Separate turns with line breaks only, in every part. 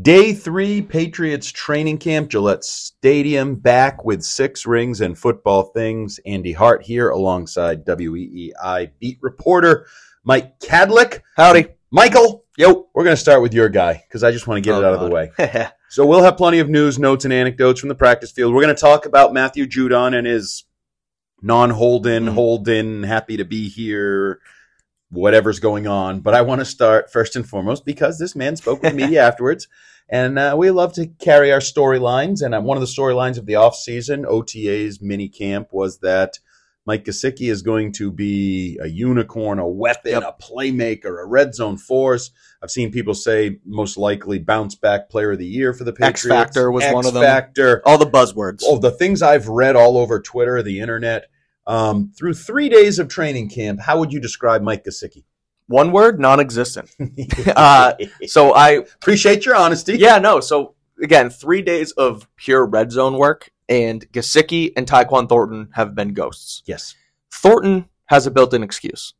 Day three, Patriots training camp, Gillette Stadium, back with six rings and football things. Andy Hart here alongside WEEI beat reporter Mike Kadlick.
Howdy.
Michael, yo, we're going to start with your guy because I just want to get
Oh,
it out of the way. So we'll have plenty of news, notes, and anecdotes from the practice field. We're going to talk about Matthew Judon and his non-Holden,
Mhm.
Holden, happy to be here, whatever's going on. But I want to start first and foremost because this man spoke with media afterwards, and uh, we love to carry our storylines. And uh, one of the storylines of the offseason, OTA's mini camp, was that Mike Gesicki is going to be a unicorn, a weapon,
Yep.
a playmaker, a red zone force. I've seen people say most likely bounce back player of the year for the Patriots.
X Factor was one of them.
X Factor.
All the buzzwords.
Oh, the things I've read all over Twitter, the internet. Um, through three days of training camp, how would you describe Mike Gesicki?
One word, non-existent. Uh, So I,
Appreciate your honesty.
yeah, no. So again, three days of pure red zone work, and Gesicki and Tyquan Thornton have been ghosts.
Yes.
Thornton has a built-in excuse,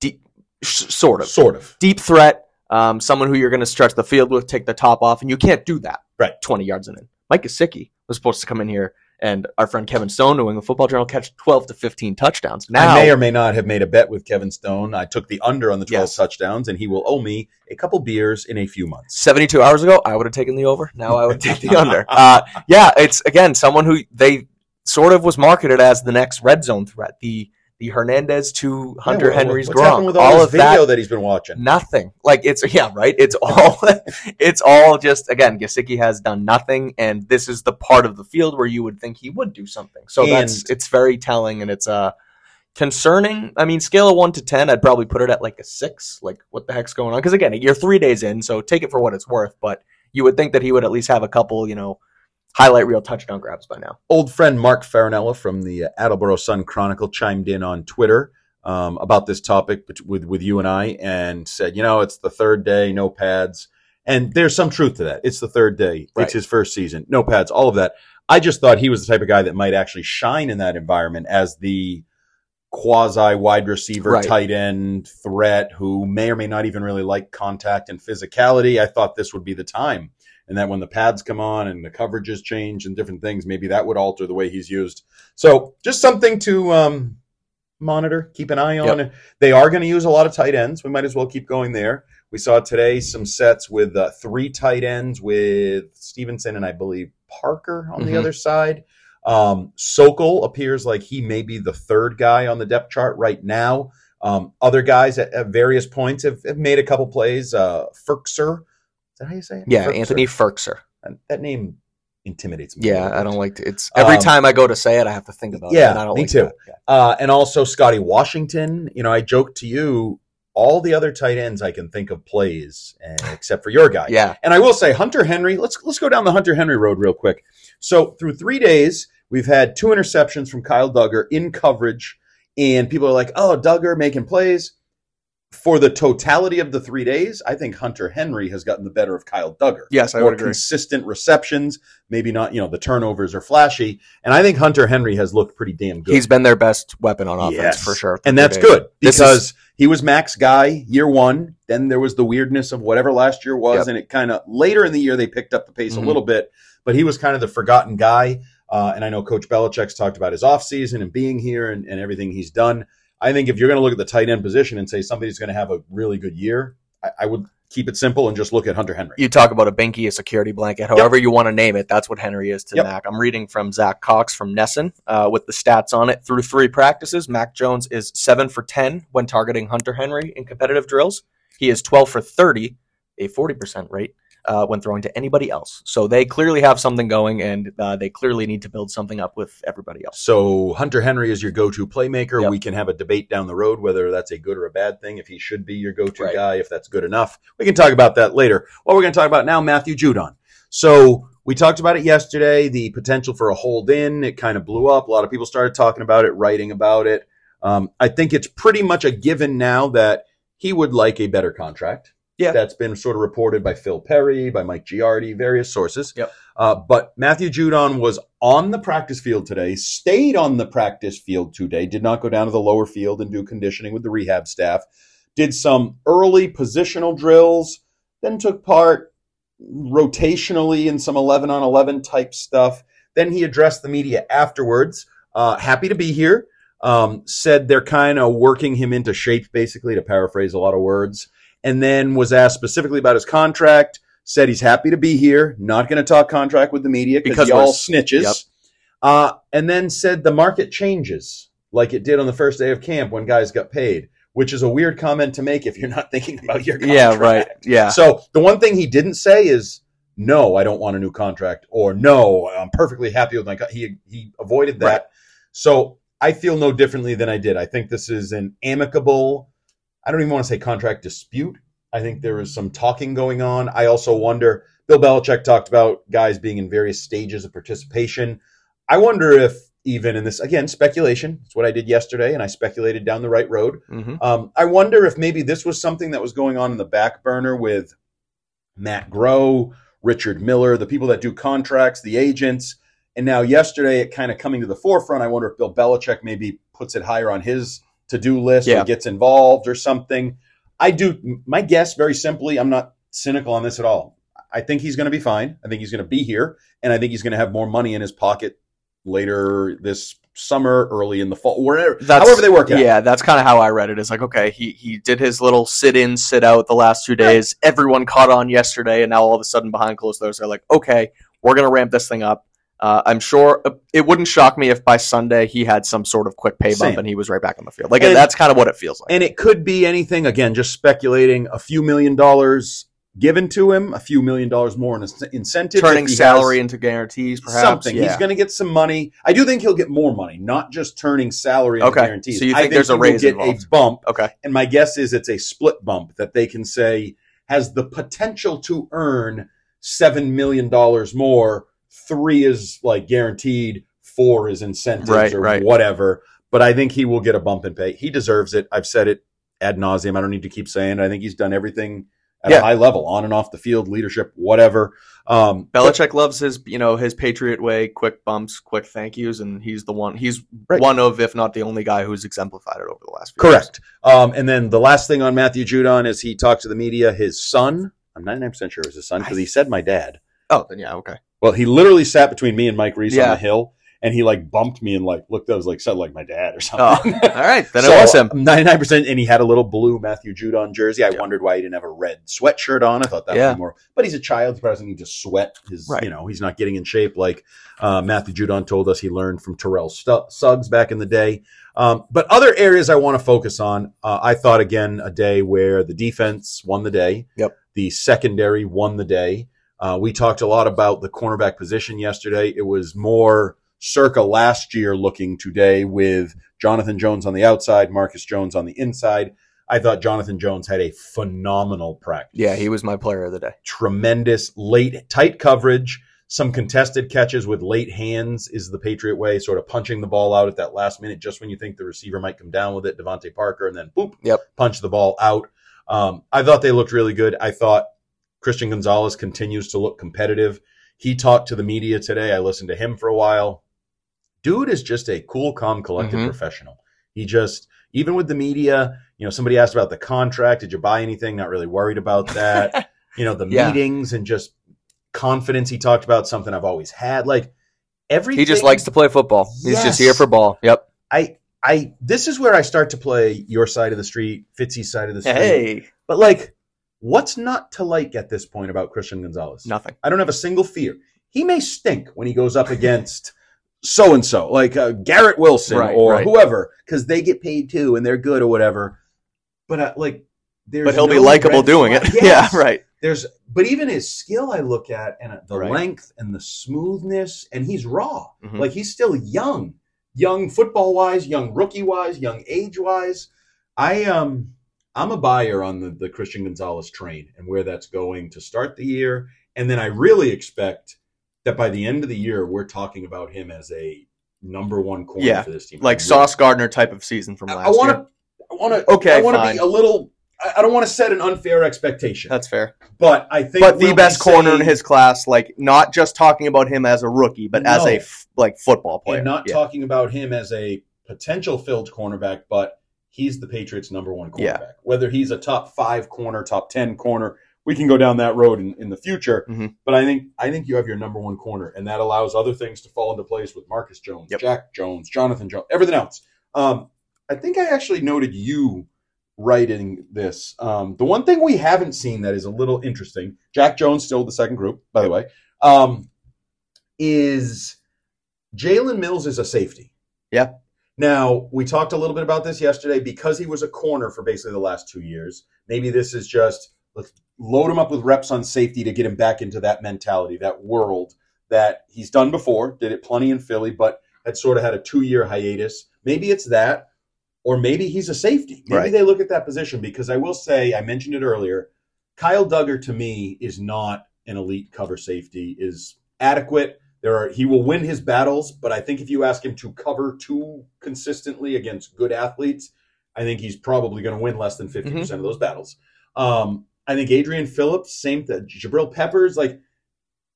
deep, sh- sort of
Sort of.
deep threat. Um, someone who you're going to stretch the field with, take the top off, and you can't do that.
Right.
20 yards in. Mike Gesicki was supposed to come in here, and our friend Kevin Stone, New England Football Journal, catch 12 to 15 touchdowns. Now,
I may or may not have made a bet with Kevin Stone. I took the under on the 12
Yes.
touchdowns, and he will owe me a couple beers in a few months.
72 hours ago, I would have taken the over. Now I would take the under. Uh, yeah, it's again someone who they sort of was marketed as the next red zone threat. The the Hernandez to Hunter
Yeah, well,
Henry's
what's
Gronk.
with all,
All of
video
that,
that he's been watching.
nothing. Like it's yeah, right. It's all it's all just again. Gesicki has done nothing, and this is the part of the field where you would think he would do something. So that's it's very telling, and it's uh concerning. I mean, scale of one to ten, I'd probably put it at like a six. Like what the heck's going on? Because again, you're three days in, so take it for what it's worth. But you would think that he would at least have a couple, you know, highlight reel touchdown grabs by now.
old friend Mark Farinella from the uh, Attleboro Sun Chronicle chimed in on Twitter um, about this topic with with you and I, and said, you know, it's the third day, no pads, and there's some truth to that. It's the third day,
Right.
it's his first season, no pads, all of that. I just thought he was the type of guy that might actually shine in that environment as the quasi wide receiver,
Right.
tight end threat who may or may not even really like contact and physicality. I thought this would be the time and that when the pads come on and the coverages change and different things, maybe that would alter the way he's used. So just something to um, monitor, keep an eye on. They are going to use a lot of tight ends. We might as well keep going there. We saw today some sets with uh, three tight ends with Stevenson and I believe Parker on the
Mhm.
other side. Um, Sokol appears like he may be the third guy on the depth chart right now. Um, other guys at, at various points have, have made a couple plays. Uh, Firkser, is that how you say it?
Yeah,
Firkser?
Anthony
Firkser. That name intimidates me.
Yeah, I don't like to, it's every
Um,
time I go to say it, I have to think about
yeah,
it. and I don't
me
like
too.
Yeah.
Uh, and also Scotty Washington. You know, I joked to you, all the other tight ends I can think of plays, uh, except for your guy.
Yeah.
And I will say, Hunter Henry. Let's let's go down the Hunter Henry road real quick. So through three days, we've had two interceptions from Kyle Dugger in coverage, and people are like, "Oh, Dugger making plays." For the totality of the three days, I think Hunter Henry has gotten the better of Kyle Dugger.
Yes, I
More
would agree.
consistent receptions, maybe not, you know, the turnovers are flashy, and I think Hunter Henry has looked pretty damn good.
He's been their best weapon on offense
Yes.
for sure.
and that's good
This
because he was max guy year one. Then there was the weirdness of whatever last year was,
Yep.
and it kind of later in the year they picked up the pace
Mhm.
a little bit. But he was kind of the forgotten guy. Uh, and I know Coach Belichick's talked about his offseason and being here and, and everything he's done. I think if you're going to look at the tight end position and say somebody's going to have a really good year, I, I would keep it simple and just look at Hunter Henry.
You talk about a binky, a security blanket, however you want to name it. That's what Henry is to
Yep.
Mac. I'm reading from Zach Cox from NESN uh, with the stats on it. Through three practices, Mac Jones is seven for 10 when targeting Hunter Henry in competitive drills. He is 12 for 30, a 40% rate, uh, when throwing to anybody else. So they clearly have something going, and uh, they clearly need to build something up with everybody else.
So Hunter Henry is your go-to playmaker.
Yep.
We can have a debate down the road whether that's a good or a bad thing. If he should be your go-to
Right.
guy, if that's good enough, we can talk about that later. What we're going to talk about now, Matthew Judon. So we talked about it yesterday. The potential for a hold in, it kind of blew up. A lot of people started talking about it, writing about it. Um, I think it's pretty much a given now that he would like a better contract.
Yeah.
That's been sort of reported by Phil Perry, by Mike Giardi, various sources.
Yep.
Uh, but Matthew Judon was on the practice field today, stayed on the practice field today, did not go down to the lower field and do conditioning with the rehab staff, did some early positional drills, then took part rotationally in some 11 on 11 type stuff. Then he addressed the media afterwards. Uh, happy to be here. Um, said they're kind of working him into shape, basically, to paraphrase a lot of words. And then was asked specifically about his contract. Said he's happy to be here. Not going to talk contract with the media because y'all snitches.
yep.
Uh, and then said the market changes like it did on the first day of camp when guys got paid, which is a weird comment to make if you're not thinking about your contract.
Yeah, right. Yeah.
So the one thing he didn't say is no, I don't want a new contract, or no, I'm perfectly happy with my. Co-. He he avoided that.
Right.
So I feel no differently than I did. I think this is an amicable. I don't even want to say contract dispute. I think there is some talking going on. I also wonder. Bill Belichick talked about guys being in various stages of participation. I wonder if even in this again speculation. It's what I did yesterday, and I speculated down the right road.
Mhm.
Um, I wonder if maybe this was something that was going on in the back burner with Matt Groh, Richard Miller, the people that do contracts, the agents. And now, yesterday, it kind of coming to the forefront. I wonder if Bill Belichick maybe puts it higher on his to do list
Yeah.
or gets involved or something. I do, my guess, very simply, I'm not cynical on this at all. I think he's going to be fine. I think he's going to be here. And I think he's going to have more money in his pocket later this summer, early in the fall, wherever,
That's-
however they work out.
Yeah, that's kind of how I read it. It's like, okay, he he did his little sit in, sit out the last two days. Everyone caught on yesterday, and now all of a sudden, behind closed doors, they're like, okay, we're gonna ramp this thing up. Uh, I'm sure it wouldn't shock me if by Sunday he had some sort of quick pay bump
Same.
and he was right back on the field. Like
And-
that's kind of what it feels like.
And it could be anything, again, just speculating, a few million dollars given to him, a few million dollars more in incentive.
Turning salary into guarantees, perhaps.
something.
Yeah.
He's going to get some money. I do think he'll get more money, not just turning salary into
Okay.
guarantees.
So you
I
think there's a raise
get
involved.
a bump,
okay.
and my guess is it's a split bump that they can say has the potential to earn seven million dollars more. Three is like guaranteed. Four is incentives
Right,
or
right.
whatever. But I think he will get a bump in pay. He deserves it. I've said it ad nauseum. I don't need to keep saying. it. I think he's done everything at
Yeah.
a high level, on and off the field, leadership, whatever. Um, but-
Belichick loves his, you know, his Patriot way, quick bumps, quick thank yous, and he's the one. He's
Right.
one of, if not the only guy who's exemplified it over the last. few years.
Correct. Um, and then the last thing on Matthew Judon is he talked to the media. His son, I'm 99% sure it was his son because he said my dad.
Oh, then yeah, okay.
Well, he literally sat between me and Mike Reiss on the hill and he like bumped me and like looked, I was like, sounded like my dad or something.
Oh, all right, then
So,
it was him.
99%. And he had a little blue Matthew Judon jersey. I
Yeah.
wondered why he didn't have a red sweatshirt on. I thought that
Yeah.
would be more, but he's a child. He probably doesn't need to sweat his,
Right.
you know, he's not getting in shape like uh, Matthew Judon told us he learned from Terrell Stu- Suggs back in the day. Um, but other areas I want to focus on, uh, I thought again a day where the defense won the day.
Yep.
The secondary won the day. Uh, we talked a lot about the cornerback position yesterday. It was more circa last year looking today with Jonathan Jones on the outside, Marcus Jones on the inside. I thought Jonathan Jones had a phenomenal practice
Yeah, he was my player of the day.
tremendous late tight coverage some contested catches with late hands is the patriot way sort of punching the ball out at that last minute just when you think the receiver might come down with it devante parker and then boop
Yep.
punch the ball out um, i thought they looked really good i thought christian gonzalez continues to look competitive. He talked to the media today. I listened to him for a while. Dude is just a cool calm collected
Mhm.
professional. He just even with the media you know somebody asked about the contract. Did you buy anything? Not really worried about that. You know the
Yeah.
meetings and just confidence. He talked about something i've always had. Like everything
He just likes to play football. He's just here for ball. Yep.
i i this is where i start to play your side of the street fitzy's side of the street.
Hey,
but like what's not to like at this point about christian gonzalez
nothing.
i don't have a single fear he may stink when he goes up against so and so like uh, garrett wilson
Right,
or
right.
whoever because they get paid too and they're good or whatever but uh, like there's
But he'll be likable doing it.
flag.
Yeah, right.
there's but even his skill i look at and the
Right.
length and the smoothness and he's raw
Mhm.
like he's still young young football wise young rookie wise young age wise i um i'm a buyer on the, the christian gonzalez train and where that's going to start the year and then i really expect that by the end of the year we're talking about him as a number one corner
Yeah,
for this team
Like
I
Sauce Gardner type of season from last
i want
year.
to i want to
Okay,
i want to be a little I- I don't want to set an unfair expectation,
That's fair.
but I think.
But the best corner in his class, like not just talking about him as a rookie, but as
No.
a f- like football player.
and not
yeah.
talking about him as a potential filled cornerback, but he's the Patriots' number one cornerback.
Yeah.
Whether he's a top five corner, top ten corner, we can go down that road in, in the future.
Mhm.
But I think I think you have your number one corner, and that allows other things to fall into place with Marcus Jones,
Yep.
Jack Jones, Jonathan Jones, everything else. Um, I think I actually noted you writing this. Um, the one thing we haven't seen that is a little interesting, Jack Jones still the second group, by the way, um, is Jalen Mills is a safety.
Yeah.
Now, we talked a little bit about this yesterday because he was a corner for basically the last two years. Maybe this is just let's load him up with reps on safety to get him back into that mentality, that world that he's done before, did it plenty in Philly, but had sort of had a two year hiatus. Maybe it's that, or maybe he's a safety. Maybe
Right.
they look at that position because I will say, I mentioned it earlier, Kyle Dugger to me is not an elite cover safety, is adequate. There are he will win his battles, but I think if you ask him to cover too consistently against good athletes, I think he's probably going to win less than 50% of those battles. Um, I think Adrian Phillips, same thing. Jabril Peppers, like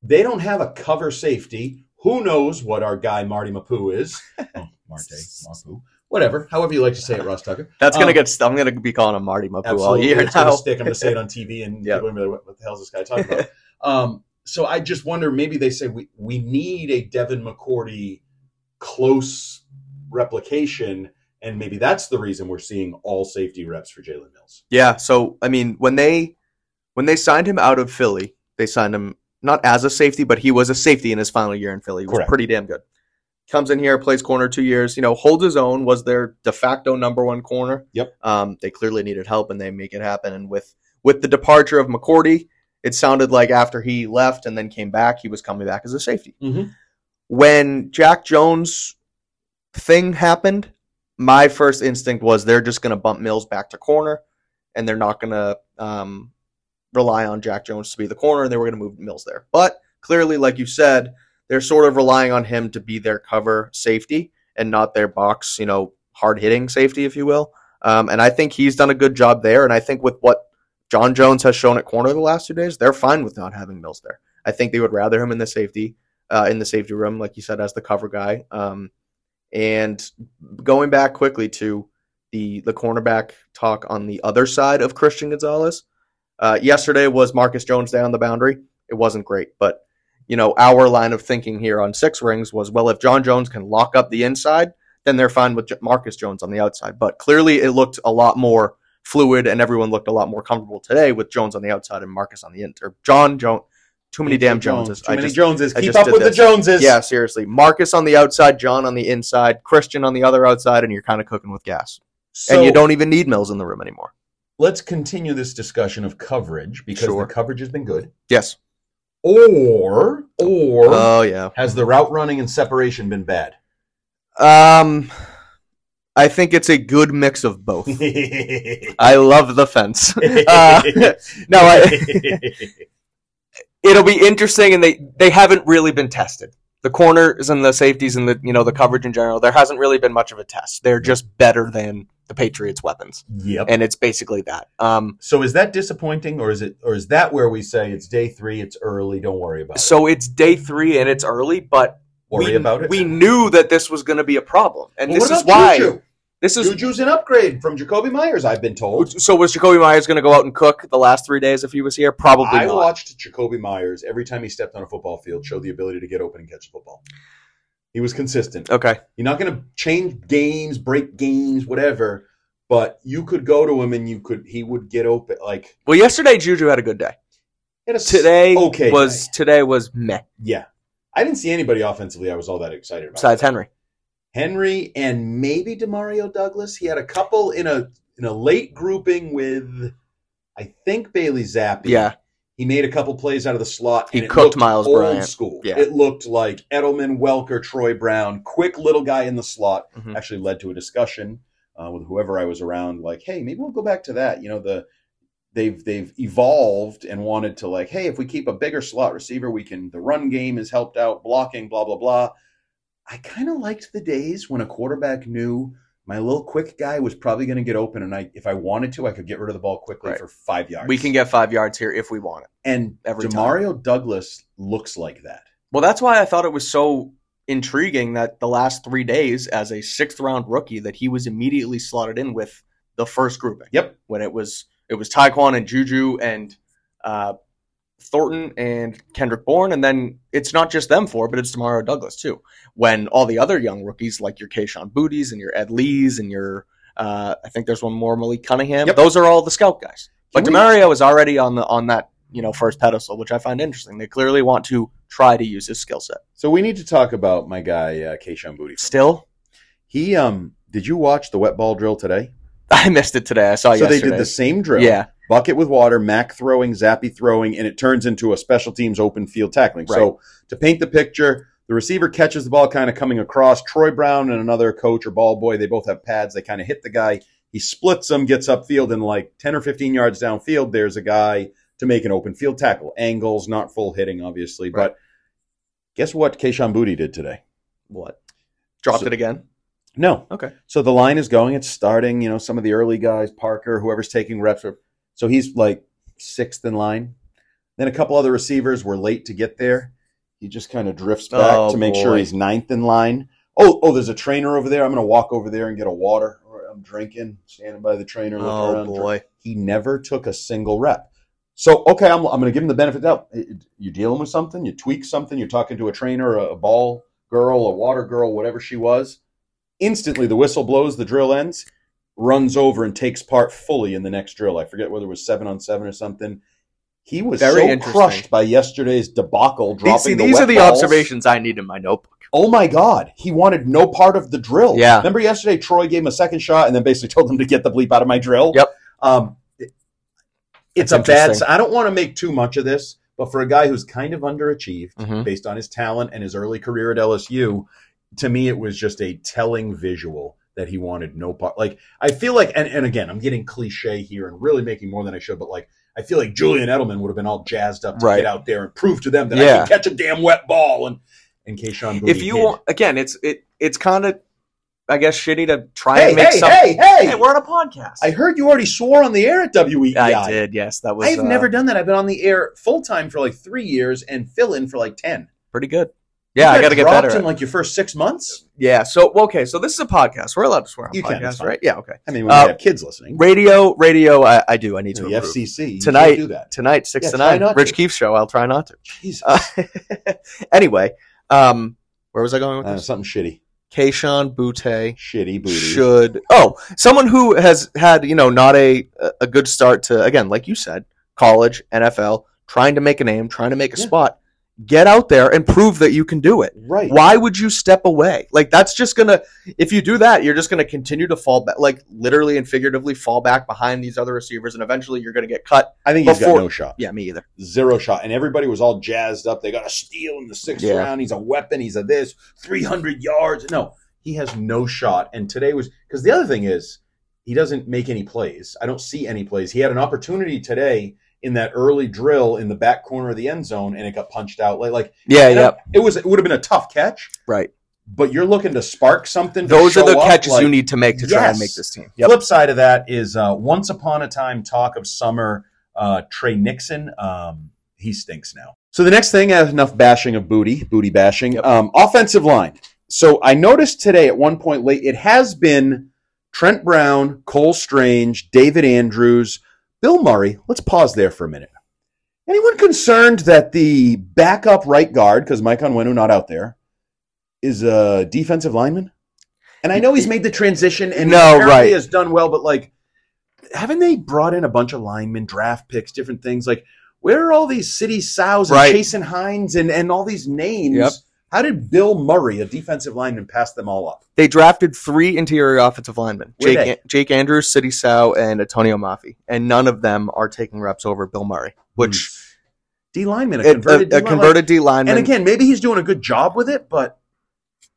they don't have a cover safety. Who knows what our guy Marty Mapu is? Oh, Marte, Mapu, whatever. However you like to say it, Ross Tucker.
That's gonna
Um,
get. St- I'm gonna be calling him Marty Mapu all year
it's gonna
now.
stick. I'm gonna say it on TV, and
Yep.
people are gonna be like, what, what the hell is this guy talking about? um, so I just wonder, maybe they say we we need a Devin McCourty close replication, and maybe that's the reason we're seeing all safety reps for Jalen Mills.
Yeah. So I mean, when they when they signed him out of Philly, they signed him not as a safety, but he was a safety in his final year in Philly. He was
Correct.
pretty damn good. Comes in here, plays corner two years. You know, holds his own. Was their de facto number one corner.
Yep.
Um, they clearly needed help, and they make it happen. And with with the departure of McCourty, it sounded like after he left and then came back, he was coming back as a safety.
Mm-hmm.
when Jack Jones thing happened, my first instinct was they're just going to bump Mills back to corner, and they're not going to um, rely on Jack Jones to be the corner, and they were going to move Mills there. But clearly, like you said, they're sort of relying on him to be their cover safety and not their box, you know, hard hitting safety, if you will. Um, and I think he's done a good job there. And I think with what John Jones has shown at corner the last two days, they're fine with not having Mills there. I think they would rather him in the safety uh, in the safety room, like you said, as the cover guy. Um, and going back quickly to the the cornerback talk on the other side of Christian Gonzalez. Uh, yesterday was Marcus Jones down the boundary. It wasn't great, but you know our line of thinking here on six rings was well, if John Jones can lock up the inside, then they're fine with Marcus Jones on the outside. But clearly, it looked a lot more fluid, and everyone looked a lot more comfortable today with Jones on the outside and Marcus on the in or John Jones. Too many damn Joneses.
Too
I
many
just-
Joneses. Keep up with
this.
the Joneses.
yeah, seriously. Marcus on the outside, John on the inside, Christian on the other outside, and you're kind of cooking with gas.
So
and you don't even need Mills in the room anymore.
let's continue this discussion of coverage because
Sure.
the coverage has been good.
Yes.
Or or
Oh yeah.
has the route running and separation been bad?
Um, I think it's a good mix of both. I love the fence. Uh, no, I, it'll be interesting, and they they haven't really been tested. The corners and the safeties and the you know the coverage in general, there hasn't really been much of a test. They're just better than the Patriots' weapons,
yep.
and it's basically that. Um,
So is that disappointing, or is it, or is that where we say it's day three, it's early, don't worry about it?
so it's day three and it's early, but
Worry
we,
about it.
we knew that this was going to be a problem, and
Well,
this is why
Juju?
this is.
Juju's an upgrade from Jakobi Meyers, I've been told.
So was Jakobi Meyers going to go out and cook the last three days if he was here? Probably
I
not.
watched Jakobi Meyers every time he stepped on a football field show the ability to get open and catch the football. He was consistent.
Okay.
You're not going to change games, break games, whatever. But you could go to him and you could he would get open like
Well, yesterday Juju had a good day.
a
Today
okay
was
day.
today was meh.
yeah. I didn't see anybody offensively I was all that excited about.
Besides Henry.
Henry and maybe Demario Douglas. He had a couple in a in a late grouping with I think Bailey Zappe.
Yeah.
He made a couple plays out of the slot.
He cooked Myles
old
Bryant.
school.
Yeah.
It looked like Edelman, Welker, Troy Brown, quick little guy in the slot.
Mhm.
Actually led to a discussion uh, with whoever I was around. Like, hey, maybe we'll go back to that. You know, the they've they've evolved and wanted to like, hey, if we keep a bigger slot receiver, we can. The run game is helped out, blocking, blah blah blah. I kind of liked the days when a quarterback knew my little quick guy was probably going to get open, and I, if I wanted to, I could get rid of the ball quickly
Right.
for five yards.
We can get five yards here if we want it.
and
every time.
Demario Douglas looks like that.
Well, that's why I thought it was so intriguing that the last three days, as a sixth round rookie, that he was immediately slotted in with the first grouping.
Yep.
When it was it was Tyquan and Juju and uh, Thornton and Kendrick Bourne, and then it's not just them four, but it's Demario Douglas too. When all the other young rookies like your Kayshon Bouttes and your Ed Lees and your uh, I think there's one more Malik Cunningham.
Yep.
Those are all the scout guys. But
Can we-
Demario is already on the on that you know first pedestal, which I find interesting. They clearly want to try to use his skill set.
So we need to talk about my guy uh, Kayshon Boutte.
Still,
He um, did you watch the wet ball drill today?
I missed it today. I saw you.
so they did the same drill.
Yeah,
bucket with water, Mac throwing, Zappe throwing, and it turns into a special teams open field tackling. So to paint the picture, the receiver catches the ball kind of coming across. Troy Brown and another coach or ball boy, they both have pads. They kind of hit the guy. He splits them, gets upfield, and like 10 or 15 yards downfield, there's a guy to make an open field tackle. Angles, not full hitting, obviously.
Right.
But guess what Kayshon Boutte did today?
what dropped
So-
it again?
No.
Okay.
So the line is going. It's starting. You know, some of the early guys, Parker, whoever's taking reps. Are, so he's like sixth in line. Then a couple other receivers were late to get there. He just kind of drifts oh, back
Oh,
to make sure he's ninth in line. Oh, oh, there's a trainer over there. I'm going to walk over there and get a water. I'm drinking, standing by the trainer, looking
Oh
around.
boy,
He never took a single rep. So okay, I'm, I'm going to give him the benefit of the doubt. You're dealing with something. You tweak something. You're talking to a trainer, a, a ball girl, a water girl, whatever she was. Instantly, the whistle blows. The drill ends. Runs over and takes part fully in the next drill. I forget whether it was seven on seven or something. He was
Very
so crushed by yesterday's debacle, dropping
these, see,
the
these are the
balls.
observations I need in my notebook.
Oh my God, he wanted no part of the drill.
Yeah.
Remember yesterday, Troy gave him a second shot and then basically told him to get the bleep out of my drill.
Yep.
Um, it- it's
That's
a bad. I don't want to make too much of this, but for a guy who's kind of underachieved
Mhm.
based on his talent and his early career at LSU, to me it was just a telling visual that he wanted no part. Like I feel like, and, and again, I'm getting cliche here and really making more than I should, but like. I feel like Julian Edelman would have been all jazzed up to
Right.
get out there and prove to them that I can catch a damn wet ball. And and Kayshon Boutte
If you want, again, it's it it's kind of I guess shitty to try
hey,
and make
hey,
some.
hey, hey,
Hey, we're on a podcast.
I heard you already swore on the air at WEEI.
I did. Yes, that was.
I've
uh,
never done that. I've been on the air full time for like three years and fill in for like ten.
pretty good. Yeah, I got to get better.
in like your first six months.
yeah. So okay. So this is a podcast. We're allowed to swear on
You can,
podcasts,
fine.
right? Yeah. Okay.
I mean, when
Uh,
have kids listening,
Radio, radio. I, I do. I need
the
to improve.
FCC you
Tonight-
do that.
tonight, six
Yeah,
to nine. Rich
to.
Keefe show. I'll try not to.
Jesus,
Uh, anyway, um, where was I going with
Uh,
this?
something shitty,
Kayshon Boutte
shitty booty.
should oh someone who has had you know not a a good start to again like you said college NFL trying to make a name trying to make a
Yeah.
spot get out there and prove that you can do it
right?
why would you step away like that's just gonna if you do that you're just gonna continue to fall back like literally and figuratively fall back behind these other receivers and eventually you're gonna get cut
I think he's
before-
got no shot.
yeah me either
Zero shot, and everybody was all jazzed up. They got a steal in the sixth
Yeah.
round. He's a weapon. He's a this three hundred yards. No, he has no shot. And today was because the other thing is he doesn't make any plays. I don't see any plays. He had an opportunity today in that early drill in the back corner of the end zone, and it got punched out. Like, like
yeah yeah
it was. It would have been a tough catch,
right
but you're looking to spark something. to
those are the catches
like-
you need to make to try and make this team yep
Flip side of that is uh, once upon a time talk of summer. Uh, Tre Nixon, um, he stinks now. So the next thing, I have enough bashing of booty, booty bashing.
Yep.
Um, offensive line. So I noticed today at one point late, it has been Trent Brown, Cole Strange, David Andrews, Bill Murray. Let's pause there for a minute. Anyone concerned that the backup right guard, because Mike Onwenu not out there, is a defensive lineman? And I know he's made the transition and
No,
apparently
right.
has done well, but like, haven't they brought in a bunch of linemen, draft picks, different things? Like, where are all these Sidy Sows and
Right.
Jason Hines and, and all these names?
Yep.
How did Bill Murray, a defensive lineman, pass them all up?
They drafted three interior offensive linemen: Jake,
they?
Jake Andrews, Sidy Sow, and Atonio Mafi, and none of them are taking reps over Bill Murray, which hmm.
D lineman, a converted,
a, a
D-lineman.
converted D lineman.
And again, maybe he's doing a good job with it, but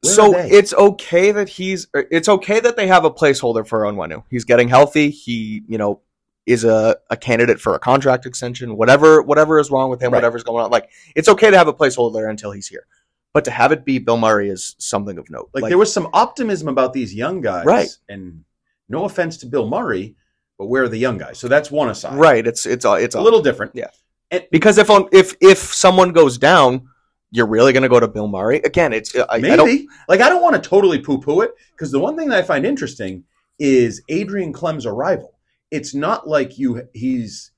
where
so it's okay that he's it's okay that they have a placeholder for Onwenu. He's getting healthy. He you know is a, a candidate for a contract extension. Whatever whatever is wrong with him,
Right.
whatever's going on, like it's okay to have a placeholder until he's here. But to have it be Bill Murray is something of note.
like, there was some optimism about these young guys,
Right.
And no offense to Bill Murray, but where are the young guys? So that's one aside,
right. It's it's uh, a, it's
A little different.
Yeah. And, because if on if if someone goes down, you're really going to go to Bill Murray again. It's uh, I, I don't
Maybe. like I don't want to totally poo-poo it because the one thing that I find interesting is Adrian Klemm's arrival. It's not like you he's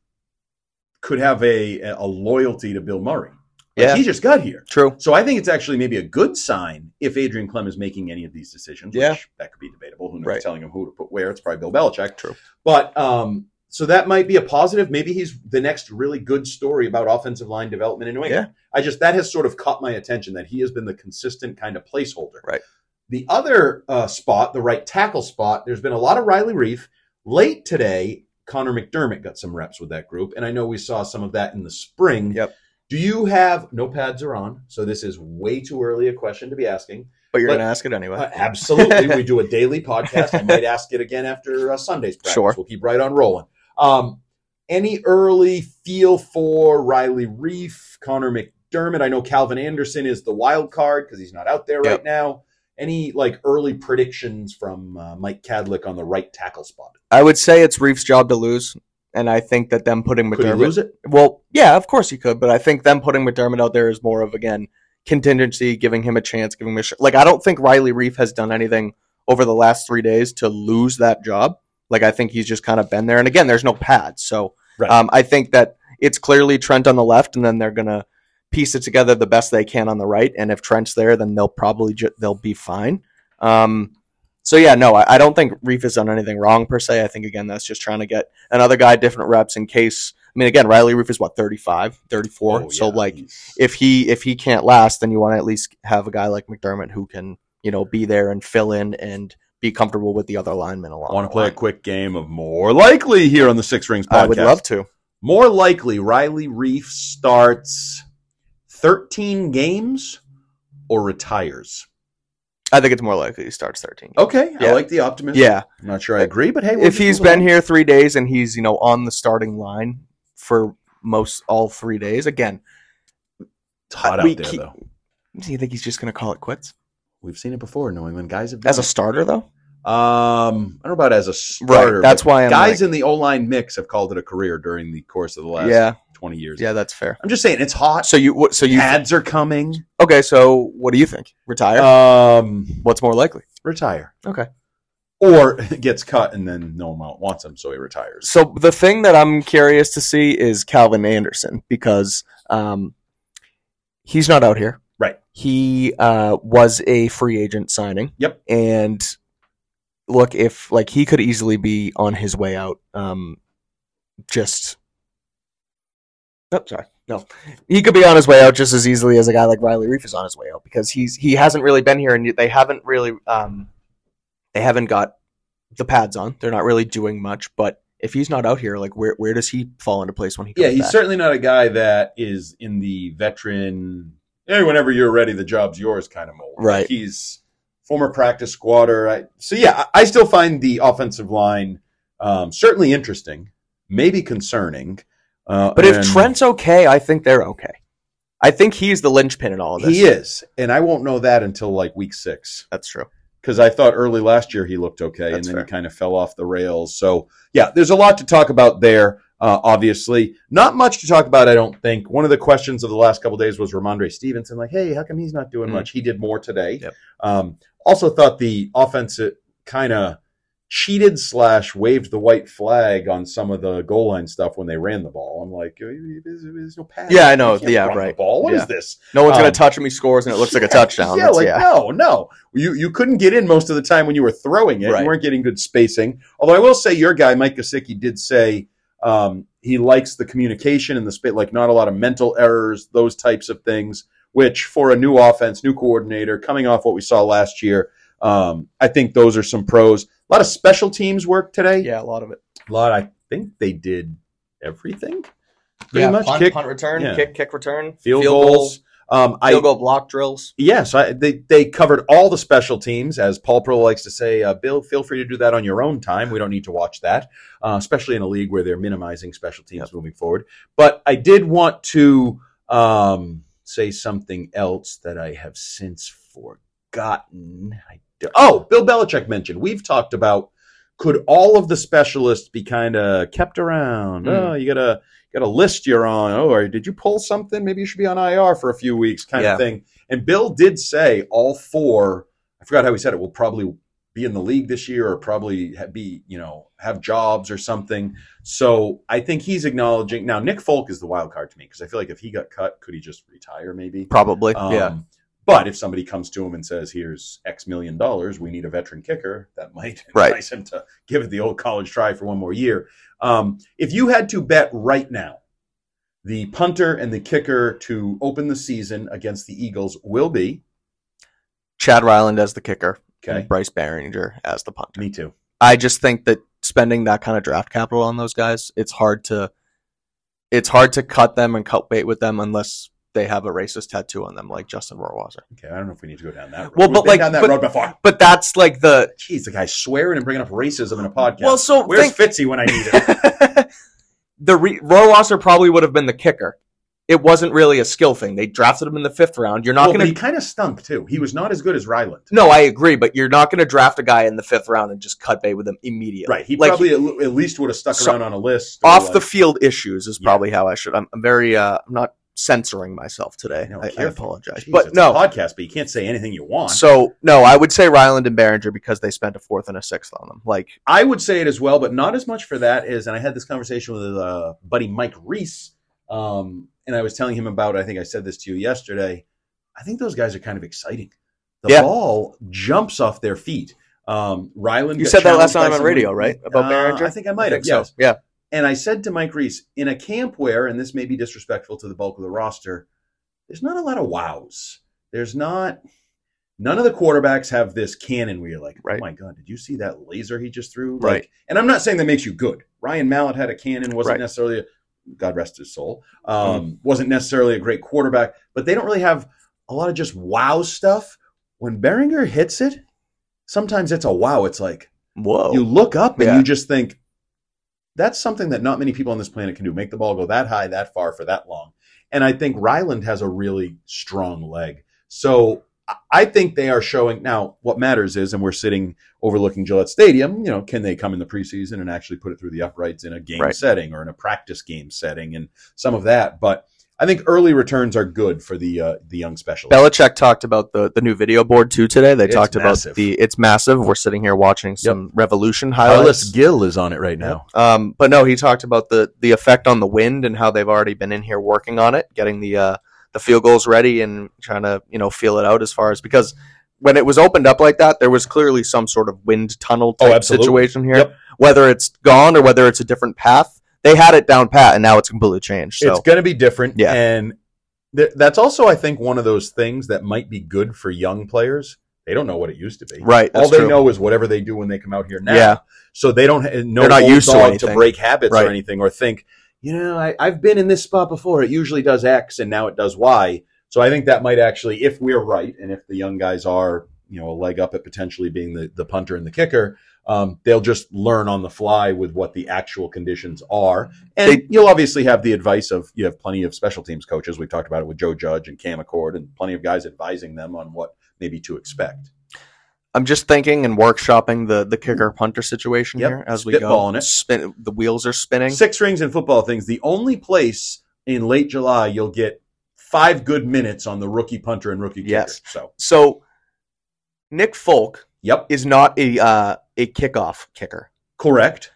could have a a loyalty to Bill Murray. Like,
Yeah.
he just got here.
True.
So I think it's actually maybe a good sign if Adrian Klemm is making any of these decisions. Which
Yeah.
that could be debatable. Who knows?
Right.
Telling him who to put where? It's probably Bill Belichick.
True.
But um, so that might be a positive. Maybe he's the next really good story about offensive line development in New England. I just that has sort of caught my attention that he has been the consistent kind of placeholder.
Right.
The other uh, spot, the right tackle spot, there's been a lot of Riley Reiff. Late today, Connor McDermott got some reps with that group, and I know we saw some of that in the spring.
Yep.
Do you have no pads are on? So this is way too early a question to be asking.
But you're going to ask it anyway.
Uh, absolutely, we do a daily podcast. I might ask it again after uh, Sunday's practice.
Sure.
We'll keep right on rolling. Um, any early feel for Riley Reiff, Connor McDermott? I know Calvin Anderson is the wild card because he's not out there right now. Any like early predictions from uh, Mike Kadlick on the right tackle spot?
I would say it's Reiff's job to lose. And I think that them putting
Could he
McDermott.
lose it?
Well, yeah, of course he could, but I think them putting McDermott out there is more of again contingency, giving him a chance, giving him a sh- like. I don't think Riley Reiff has done anything over the last three days to lose that job. Like I think he's just kind of been there, and again, there's no pads, so
Right.
um, I think that it's clearly Trent on the left, and then they're gonna piece it together the best they can on the right. And if Trent's there, then they'll probably ju- they'll be fine. Um, so yeah, no, I, I don't think Reiff has done anything wrong per se. I think again that's just trying to get another guy different reps in case. I mean, again, Riley Reiff is what 35, 34.
Oh,
so like,
he's-
if he if he can't last, then you want to at least have a guy like McDermott who can you know be there and fill in and be comfortable with the other linemen along.
I want to play a quick game of more likely here on the Six Rings podcast.
I would love to.
More likely, Riley Reiff starts 13 games or retires.
I think it's more likely he starts 13.
Okay, I like the optimism.
Yeah,
I'm not sure I agree, but hey, we'll
if he's been
on.
here three days and he's you know on the starting line for most all three days, again,
it's hot out there,
keep-
though.
do you think he's just going to call it quits
We've seen it before. New England guys have
as a starter though?
Um, I don't know about as a starter.
Right. That's why I'm
guys
like-
in the O line mix have called it a career during the course of the last
yeah,
20 years.
yeah, that's fair.
I'm just saying it's hot.
So you so you
Ads are coming.
Okay? So what do you think? Retire?
Um,
What's more likely?
retire.
Okay.
Or gets cut and then no one wants him, so he retires.
So the thing that I'm curious to see is Calvin Anderson because um, he's not out here.
Right.
He uh, was a free agent signing.
Yep.
And look, if like he could easily be on his way out. Um, just. Oh, sorry. No, he could be on his way out just as easily as a guy like Riley Reiff is on his way out because he's he hasn't really been here and they haven't really um, they haven't got the pads on. They're not really doing much, but if he's not out here, like where where does he fall into place when he comes
Yeah, he's
back?
certainly not a guy that is in the veteran. Hey, whenever you're ready, the job's yours kind of mold.
Right.
He's former practice squatter. I, so yeah, I, I still find the offensive line um, certainly interesting, maybe concerning. Uh,
but if Trent's okay, I think they're okay. I think he's the linchpin in all of this.
he is, and I won't know that until like week six.
That's true.
because I thought early last year he looked okay,
That's
and then
fair.
he kind of fell off the rails. So yeah, there's a lot to talk about there. Uh, obviously, not much to talk about. I don't think. One of the questions of the last couple days was Rhamondre Stevenson, like, "Hey, how come he's not doing
Mhm.
much? He did more today."
Yep.
Um, also, thought the offense kind of cheated slash waved the white flag on some of the goal line stuff when they ran the ball. I'm like, there's, there's no pass.
Yeah, I know. Yeah, right.
ball. What is
Yeah.
this?
No one's
Um,
gonna touch him. He scores, and it looks like a touchdown.
Yeah,
That's-
like
yeah.
no, no. You you couldn't get in most of the time when you were throwing it.
Right.
You weren't getting good spacing. Although I will say your guy Mike Gesicki did say um, he likes the communication and the space, like not a lot of mental errors, those types of things. Which for a new offense, new coordinator, coming off what we saw last year, um, I think those are some pros. A lot of special teams work today.
yeah, a lot of it.
A lot. I think they did everything. Pretty
yeah,
much
punt,
kick,
punt return,
yeah.
kick, kick return,
field,
goal,
goals. Um, I
field goal block drills.
Yes, I, they they covered all the special teams, as Paul Pro likes to say. Uh, Bill, feel free to do that on your own time. We don't need to watch that, uh, especially in a league where they're minimizing special teams moving forward. But I did want to um, say something else that I have since forgotten. I oh, Bill Belichick mentioned we've talked about could all of the specialists be kind of kept around?
Mm.
Oh, you gotta got a list you're on. Oh, or did you pull something? Maybe you should be on IR for a few weeks, kind
Yeah.
of thing. And Bill did say all four. I forgot how he said it. Will probably be in the league this year, or probably be you know have jobs or something. So I think he's acknowledging now. Nick Folk is the wild card to me because I feel like if he got cut, could he just retire? Maybe.
Probably.
Um,
yeah.
But if somebody comes to him and says, "Here's X million dollars, we need a veteran kicker," that might
Right.
entice him to give it the old college try for one more year. Um, if you had to bet right now, the punter and the kicker to open the season against the Eagles will be
Chad Ryland as the kicker.
okay.
And Bryce Baringer as the punter.
Me too.
I just think that spending that kind of draft capital on those guys, it's hard to it's hard to cut them and cut bait with them unless they have a racist tattoo on them like Justin Rohrwasser.
Okay, I don't know if we need to go down that road.
Well,
We've
but like-
down that
but-
road before.
But that's like the
Jeez, the guy swearing and bringing up racism in a podcast.
Well, so
where's
think-
Fitzy when I need him?
the re- Rohrwasser probably would have been the kicker. It wasn't really a skill thing. They drafted him in the fifth round. You're not
well,
going
he
to.
kind of stunk too. He was not as good as Ryland.
No, I agree, but you're not going to draft a guy in the fifth round and just cut bait with him immediately.
Right. He
Like,
probably at le- at least would have stuck
So-
around on a list.
off the field issues is
Yeah.
probably how I should. I'm, I'm very. Uh, I'm not censoring myself today.
No,
I, I apologize,
Jeez,
but
it's
no.
a podcast, but you can't say anything you want.
So no, I would say Ryland and Baringer because they spent a fourth and a sixth on them. Like
I would say it as well, but not as much for that as, and I had this conversation with uh, buddy Mike Reiss, um, and I was telling him about. I think I said this to you yesterday. I think those guys are kind of exciting. The
Yeah.
ball jumps off their feet. Um, Ryland,
you said that last time on radio, right? About
Uh,
Baringer.
I think I might have.
so. Yeah.
And I said to Mike Reiss, in a camp where, and this may be disrespectful to the bulk of the roster, there's not a lot of wows. There's not. None of the quarterbacks have this cannon where you're like,
Right.
oh my god, did you see that laser he just threw?
Right.
Like, and I'm not saying that makes you good. Ryan Mallett had a cannon, wasn't
Right.
necessarily, a, God rest his soul, um, wasn't necessarily a great quarterback, but they don't really have a lot of just wow stuff. When Baringer hits it, sometimes it's a wow. It's like,
Whoa.
you look up and
Yeah.
you just think that's something that not many people on this planet can do make the ball go that high that far for that long. And i think ryland has a really strong leg. So I- think they are showing now what matters is and we're sitting overlooking gillette stadium you know can they come in the preseason and actually put it through the uprights in a game
Right.
setting or in a practice game setting and some of that? But i think early returns are good for the uh, the young specialists
Belichick talked about the, the new video board too today. They
It's
talked
massive.
about the it's massive. We're sitting here watching some Revolution highlights.
gill is on it right now
Um, but no, he talked about the the effect on the wind and how they've already been in here working on it, getting the uh, the field goals ready and trying to you know feel it out as far as because when it was opened up like that, there was clearly some sort of wind tunnel
Oh,
type
absolutely.
situation here.
Yep.
Whether it's gone or whether it's a different path, they had it down pat, and now it's completely changed. So
it's going to be different.
Yeah.
And th- that's also, I think, one of those things that might be good for young players. They don't know what it used to be.
right,
All they
true.
know is whatever they do when they come out here now.
Yeah.
So they don't know
They're not used to anything.
break habits
Right.
or anything or think, you know, I, I've been in this spot before. It usually does X and now it does Y. So I think that might actually, if we're right, and if the young guys are, you know, a leg up at potentially being the, the punter and the kicker, um, they'll just learn on the fly with what the actual conditions are. And
They-
you'll obviously have the advice of you have plenty of special teams coaches. We've talked about it with Joe Judge and Cam Achord, and plenty of guys advising them on what maybe to expect.
I'm just thinking and workshopping the the kicker punter situation
Yep,
here as we go.
it.
Spin, the wheels are spinning.
Six rings in football things. The only place in late July you'll get five good minutes on the rookie punter and rookie kicker.
Yes.
So,
So Nick Folk
yep,
is not a uh, a kickoff kicker.
correct,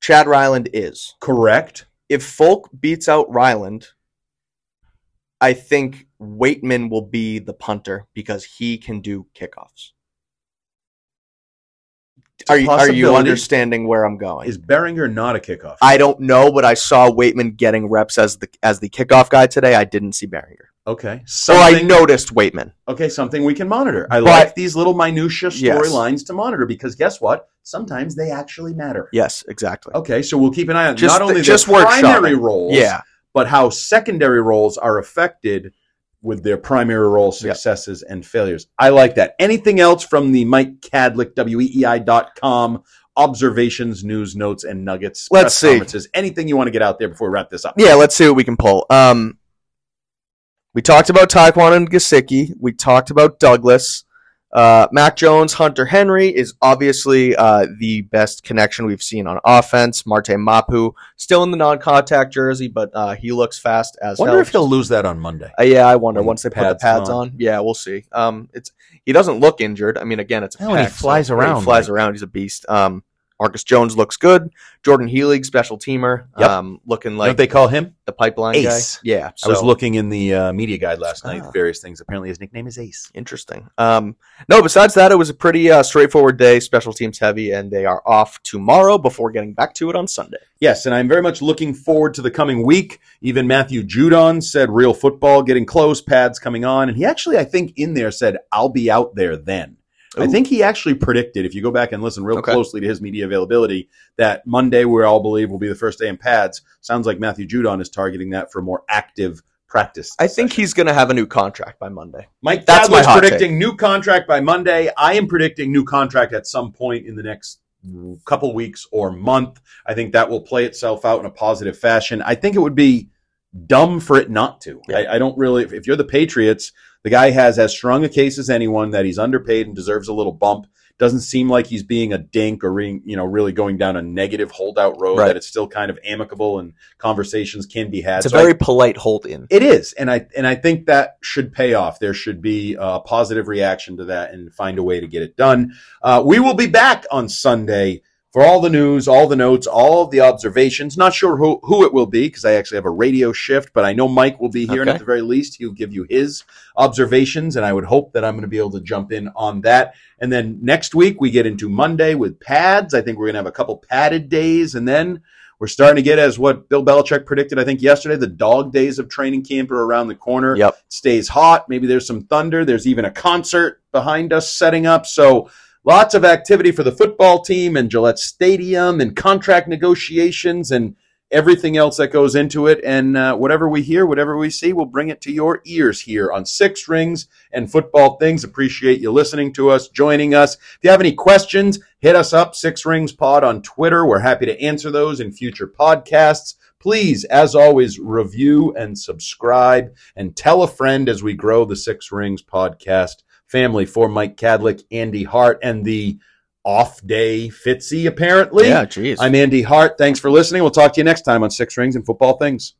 Chad Ryland is.
correct.
If Folk beats out Ryland, I think Waitman will be the punter because he can do kickoffs. Are you, are you understanding where I'm going?
Is Baringer not a kickoff?
I don't know, but I saw Waitman getting reps as the as the kickoff guy today. I didn't see Baringer.
Okay,
Or I noticed Waitman.
okay, something we can monitor. I
But-
like these little minutia
Yes.
storylines to monitor because guess what? Sometimes they actually matter.
Yes, exactly.
Okay, so we'll keep an eye on
Just
not
the-
only
just
their
workshopping.
primary roles,
Yeah.
but how secondary roles are affected with their primary role
Yep.
successes and failures. I like that. Anything else from the Mike Kadlick, WEEI.com observations, news, notes, and nuggets?
Let's see.
Anything you want to get out there before we wrap this up?
Yeah, let's see what we can pull. Um, we talked about Tyquan and Gesicki. We talked about Douglas. Uh, Mac Jones, Hunter Henry is obviously uh, the best connection we've seen on offense. Marte Mapu still in the non-contact jersey, but uh, he looks fast as I
Wonder
hell.
if he'll lose that on Monday.
Uh, yeah, I wonder
When
once they put the
pads on.
on. Yeah, we'll see. Um, it's he doesn't look injured. I mean, again, it's a
he
pec, so-
flies around,
He flies around. He's a beast. Um, Marcus Jones looks good. Jordan Healy, special teamer,
Yep.
um, looking
Like what they call him?
the pipeline
Ace.
guy. Yeah,
I was looking in the uh, media guide last night.
Ah.
Various things. Apparently, his nickname is Ace.
Interesting. Um, no, besides that, it was a pretty uh, straightforward day, special teams heavy, and they are off tomorrow before getting back to it on Sunday.
Yes, and I'm very much looking forward to the coming week. Even Matthew Judon said real football getting close, pads coming on. And he actually, I think, in there said, I'll be out there then. I think he actually predicted, if you go back and listen real
Okay.
closely to his media availability, that Monday, we all believe, will be the first day in pads. Sounds like Matthew Judon is targeting that for more active practice.
I think
session.
he's going to have a new contract by Monday.
Mike
That's my
Tadler's
hot
predicting new contract by Monday. I am predicting new contract at some point in the next couple weeks or month. I think that will play itself out in a positive fashion. I think it would be dumb for it not to.
Yeah.
I, I don't really. If, if you're the Patriots, the guy has as strong a case as anyone that he's underpaid and deserves a little bump. Doesn't seem like he's being a dink or re, you know really going down a negative holdout road.
Right.
That it's still kind of amicable and conversations can be had.
It's a
So I-
very polite hold in.
it is, and I and I think that should pay off. There should be a positive reaction to that, and find a way to get it done. Uh, we will be back on Sunday for all the news, all the notes, all of the observations. Not sure who who it will be because I actually have a radio shift, but I know Mike will be here, and at the very least, he'll give you his observations, and I would hope that I'm going to be able to jump in on that. And then next week we get into Monday with pads. I think we're going to have a couple padded days, and then we're starting to get as what Bill Belichick predicted, I think yesterday, the dog days of training camp are around the corner.
Yep.
It stays hot. Maybe there's some thunder. There's even a concert behind us setting up. So lots of activity for the football team and Gillette Stadium and contract negotiations and everything else that goes into it. And uh, whatever we hear, whatever we see, we'll bring it to your ears here on Six Rings and Football Things. Appreciate you listening to us, joining us. If you have any questions, hit us up, Six Rings Pod on Twitter. We're happy to answer those in future podcasts. Please, as always, review and subscribe and tell a friend as we grow the Six Rings podcast family for Mike Kadlick, Andy Hart, and the off day Fitzy, apparently.
Yeah, jeez.
I'm Andy Hart. Thanks for listening. We'll talk to you next time on Six Rings and Football Things.